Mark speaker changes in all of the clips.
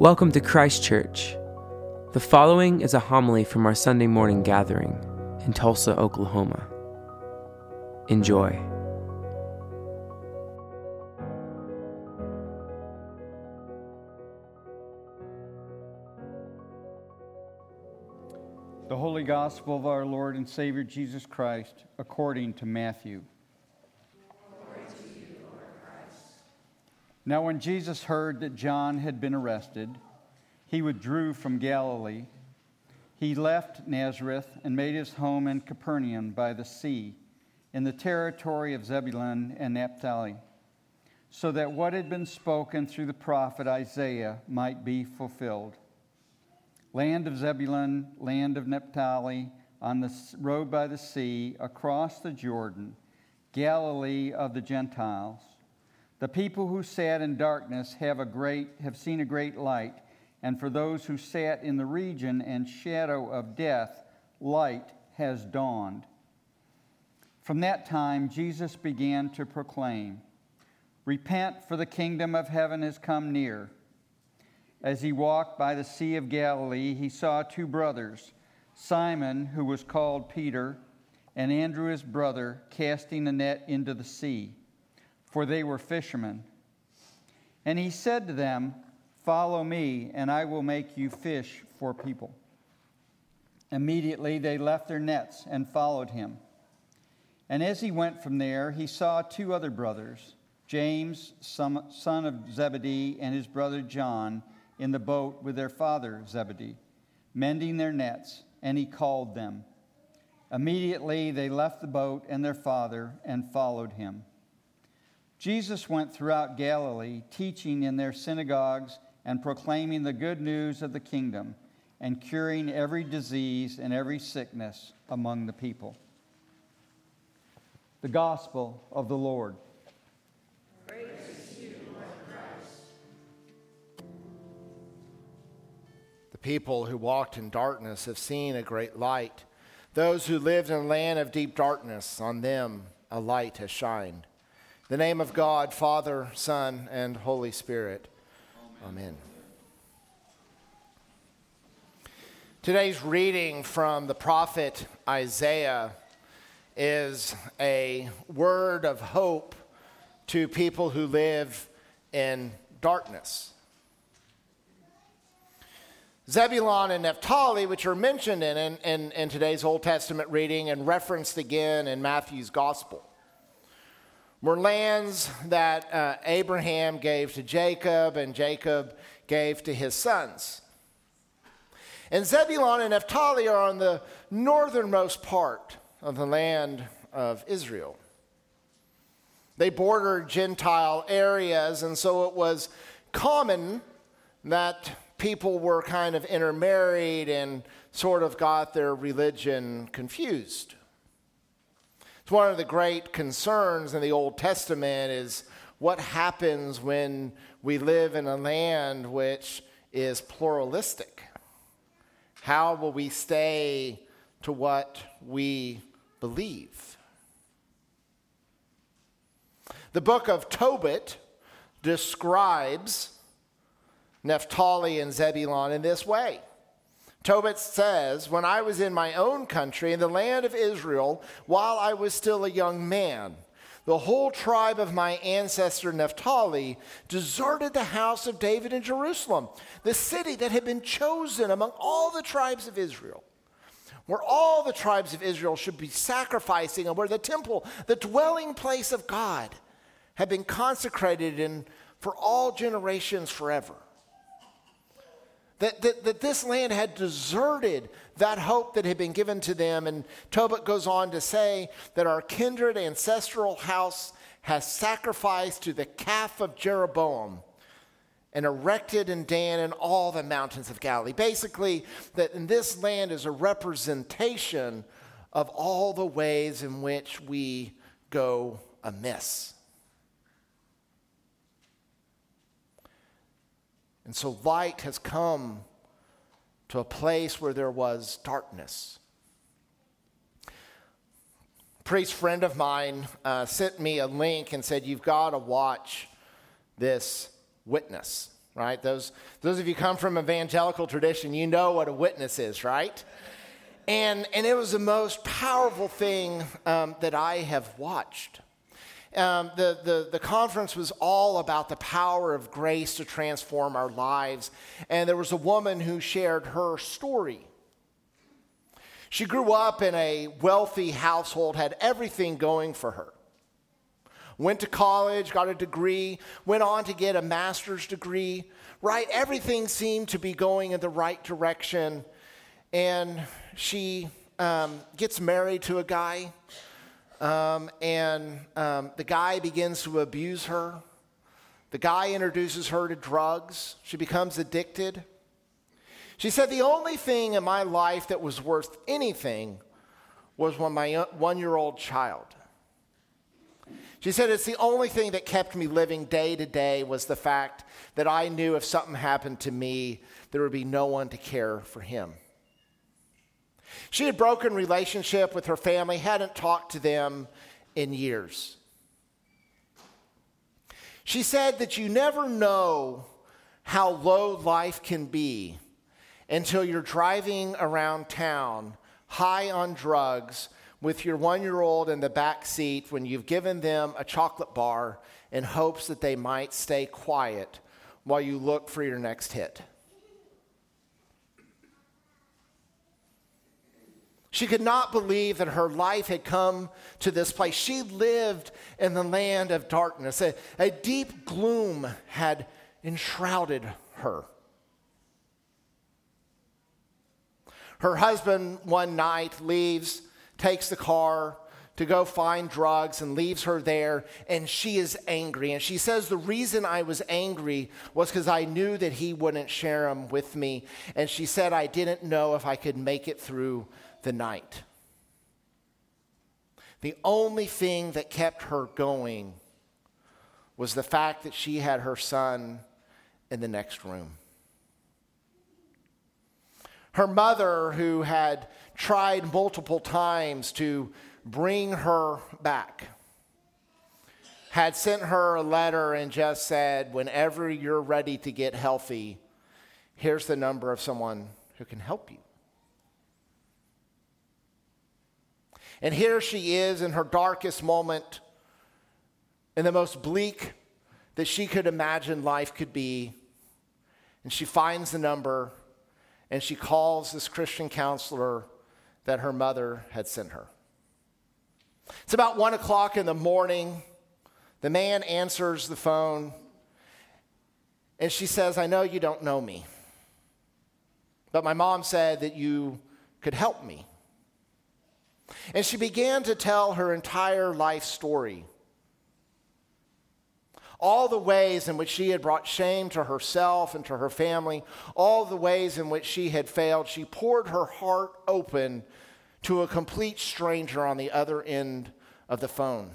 Speaker 1: Welcome to Christ Church. The following is a homily from our Sunday morning gathering in Tulsa, Oklahoma. Enjoy.
Speaker 2: The Holy Gospel of our Lord and Savior Jesus Christ according to Matthew. Now, when Jesus heard that John had been arrested, he withdrew from Galilee. He left Nazareth and made his home in Capernaum by the sea, in the territory of Zebulun and Naphtali, so that what had been spoken through the prophet Isaiah might be fulfilled. Land of Zebulun, land of Naphtali, on the road by the sea, across the Jordan, Galilee of the Gentiles. The people who sat in darkness have, a great, have seen a great light, and for those who sat in the region and shadow of death, light has dawned. From that time, Jesus began to proclaim, Repent, for the kingdom of heaven has come near. As he walked by the Sea of Galilee, he saw two brothers, Simon, who was called Peter, and Andrew his brother, casting a net into the sea for they were fishermen. And he said to them, Follow me, and I will make you fish for people. Immediately they left their nets and followed him. And as he went from there, he saw two other brothers, James, son of Zebedee, and his brother John, in the boat with their father Zebedee, mending their nets, and he called them. Immediately they left the boat and their father and followed him. Jesus went throughout Galilee, teaching in their synagogues and proclaiming the good news of the kingdom and curing every disease and every sickness among the people. The Gospel of the Lord.
Speaker 3: The people who walked in darkness have seen a great light. Those who lived in a land of deep darkness, on them a light has shined. The name of God, Father, Son, and Holy Spirit. Amen. Today's reading from the prophet Isaiah is a word of hope to people who live in darkness. Zebulon and Naphtali, which are mentioned in, in, in, today's Old Testament reading and referenced again in Matthew's Gospel were lands that uh, Abraham gave to Jacob and Jacob gave to his sons. And Zebulun and Naphtali are on the northernmost part of the land of Israel. They border Gentile areas, and so it was common that people were kind of intermarried and sort of got their religion confused. It's one of the great concerns in the Old Testament is what happens when we live in a land which is pluralistic. How will we stay to what we believe? The book of Tobit describes Naphtali and Zebulon in this way. Tobit says, When I was in my own country, in the land of Israel, while I was still a young man, the whole tribe of my ancestor Naphtali deserted the house of David in Jerusalem, the city that had been chosen among all the tribes of Israel, where all the tribes of Israel should be sacrificing, and where the temple, the dwelling place of God, had been consecrated in, for all generations forever. That, that, that this land had deserted that hope that had been given to them. And Tobit goes on to say that our kindred ancestral house has sacrificed to the calf of Jeroboam and erected in Dan and all the mountains of Galilee. Basically, that in this land is a representation of all the ways in which we go amiss. And so light has come to a place where there was darkness. A priest friend of mine uh, sent me a link and said, You've got to watch this witness. right? Those, those of you come from evangelical tradition, you know what a witness is, right? And, and it was the most powerful thing um, that I have watched. Um, the, the, the conference was all about the power of grace to transform our lives. And there was a woman who shared her story. She grew up in a wealthy household, had everything going for her. Went to college, got a degree, went on to get a master's degree, right? Everything seemed to be going in the right direction. And she um, gets married to a guy um, and um, the guy begins to abuse her. The guy introduces her to drugs. She becomes addicted. She said, The only thing in my life that was worth anything was when my one year old child. She said, It's the only thing that kept me living day to day was the fact that I knew if something happened to me, there would be no one to care for him. She had broken relationship with her family, hadn't talked to them in years. She said that you never know how low life can be until you're driving around town high on drugs with your one year old in the back seat when you've given them a chocolate bar in hopes that they might stay quiet while you look for your next hit. She could not believe that her life had come to this place. She lived in the land of darkness. A, a deep gloom had enshrouded her. Her husband, one night, leaves, takes the car to go find drugs and leaves her there, and she is angry. And she says, The reason I was angry was because I knew that he wouldn't share them with me. And she said, I didn't know if I could make it through the night. The only thing that kept her going was the fact that she had her son in the next room. Her mother, who had tried multiple times to bring her back, had sent her a letter and just said, Whenever you're ready to get healthy, here's the number of someone who can help you. And here she is in her darkest moment, in the most bleak that she could imagine life could be. And she finds the number and she calls this Christian counselor that her mother had sent her. It's about one o'clock in the morning. The man answers the phone and she says, I know you don't know me, but my mom said that you could help me. And she began to tell her entire life story. All the ways in which she had brought shame to herself and to her family, all the ways in which she had failed, she poured her heart open to a complete stranger on the other end of the phone.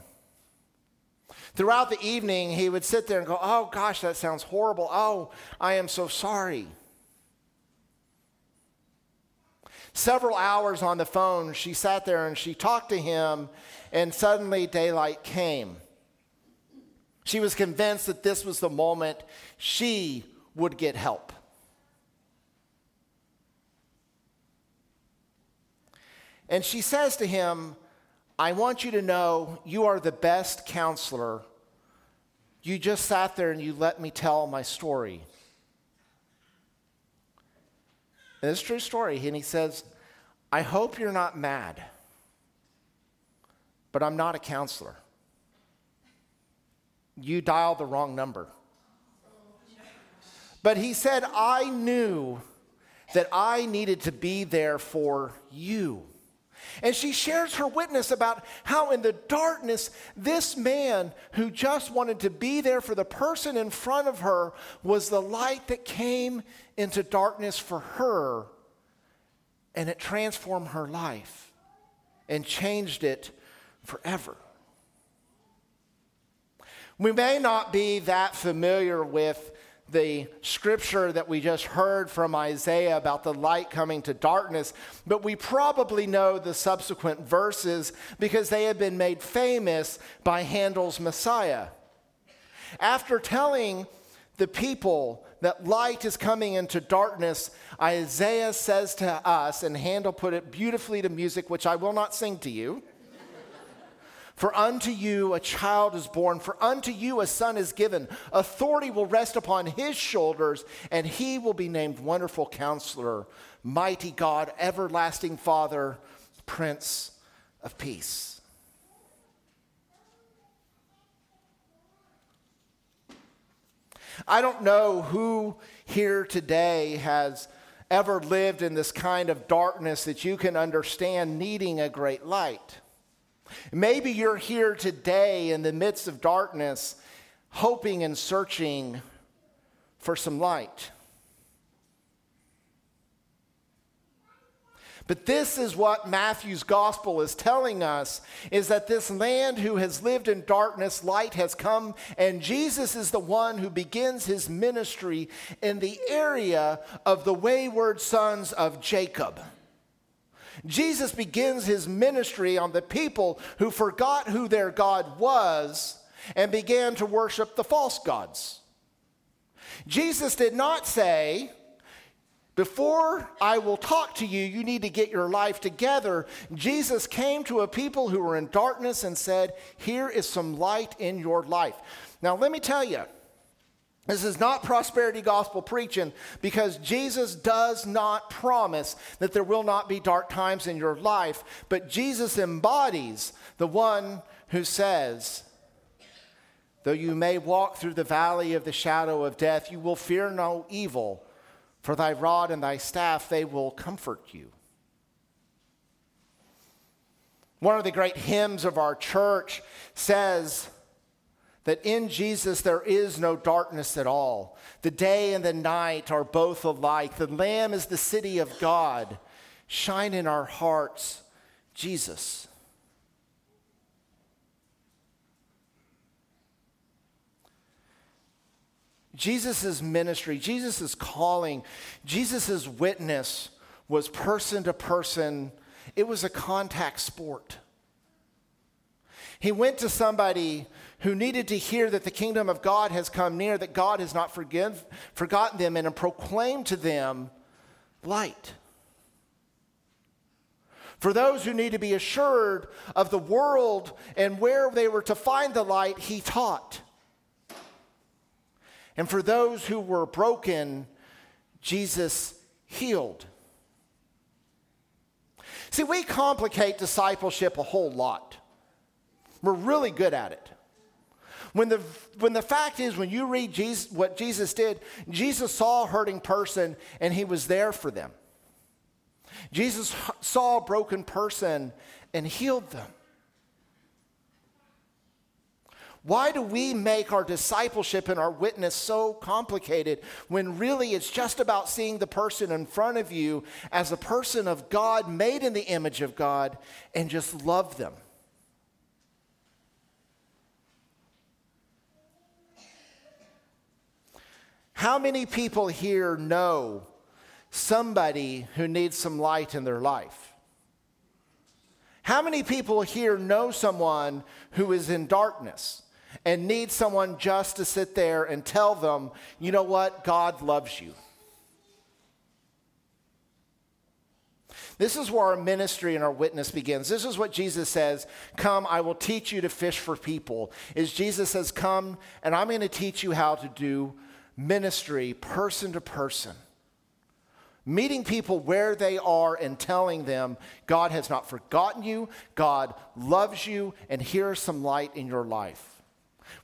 Speaker 3: Throughout the evening, he would sit there and go, Oh gosh, that sounds horrible. Oh, I am so sorry. several hours on the phone, she sat there and she talked to him, and suddenly daylight came. She was convinced that this was the moment she would get help. And she says to him, I want you to know you are the best counselor. You just sat there and you let me tell my story. And it's a true story. And he says, I hope you're not mad, but I'm not a counselor. You dialed the wrong number. But he said, I knew that I needed to be there for you. And she shares her witness about how, in the darkness, this man who just wanted to be there for the person in front of her was the light that came into darkness for her. And it transformed her life and changed it forever. We may not be that familiar with the scripture that we just heard from Isaiah about the light coming to darkness, but we probably know the subsequent verses because they have been made famous by Handel's Messiah. After telling the people that light is coming into darkness, Isaiah says to us, and Handel put it beautifully to music, which I will not sing to you. For unto you a child is born, for unto you a son is given. Authority will rest upon his shoulders, and he will be named Wonderful Counselor, Mighty God, Everlasting Father, Prince of Peace. I don't know who here today has ever lived in this kind of darkness that you can understand needing a great light. Maybe you're here today in the midst of darkness, hoping and searching for some light. But this is what Matthew's gospel is telling us is that this land who has lived in darkness, light has come, and Jesus is the one who begins his ministry in the area of the wayward sons of Jacob. Jesus begins his ministry on the people who forgot who their God was and began to worship the false gods. Jesus did not say, before I will talk to you, you need to get your life together. Jesus came to a people who were in darkness and said, Here is some light in your life. Now, let me tell you, this is not prosperity gospel preaching because Jesus does not promise that there will not be dark times in your life, but Jesus embodies the one who says, Though you may walk through the valley of the shadow of death, you will fear no evil, for thy rod and thy staff, they will comfort you. One of the great hymns of our church says, that in Jesus there is no darkness at all. The day and the night are both alike. The Lamb is the city of God. Shine in our hearts, Jesus. Jesus' ministry, Jesus' calling, Jesus' witness was person to person. It was a contact sport. He went to somebody who needed to hear that the kingdom of God has come near, that God has not forgive, forgotten them, and proclaimed to them light. For those who need to be assured of the world and where they were to find the light, he taught. And for those who were broken, Jesus healed. See, we complicate discipleship a whole lot. We're really good at it. When the, when the fact is, when you read Jesus, what Jesus did, Jesus saw a hurting person and he was there for them. Jesus saw a broken person and healed them. Why do we make our discipleship and our witness so complicated when really it's just about seeing the person in front of you as a person of God, made in the image of God, and just love them? How many people here know somebody who needs some light in their life? How many people here know someone who is in darkness and needs someone just to sit there and tell them, you know what, God loves you? This is where our ministry and our witness begins. This is what Jesus says, "Come, I will teach you to fish for people." Is Jesus says, "Come, and I'm going to teach you how to do ministry person to person. Meeting people where they are and telling them God has not forgotten you, God loves you, and here's some light in your life.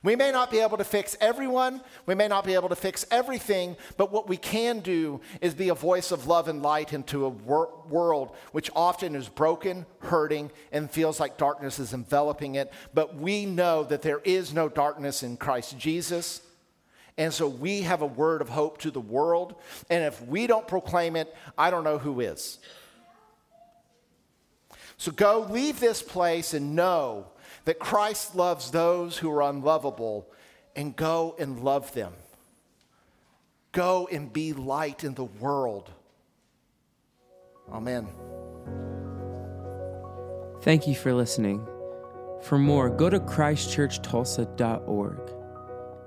Speaker 3: We may not be able to fix everyone, we may not be able to fix everything, but what we can do is be a voice of love and light into a wor- world which often is broken, hurting, and feels like darkness is enveloping it. But we know that there is no darkness in Christ Jesus. And so we have a word of hope to the world. And if we don't proclaim it, I don't know who is. So go leave this place and know that Christ loves those who are unlovable and go and love them. Go and be light in the world. Amen.
Speaker 1: Thank you for listening. For more, go to christchurchtulsa.org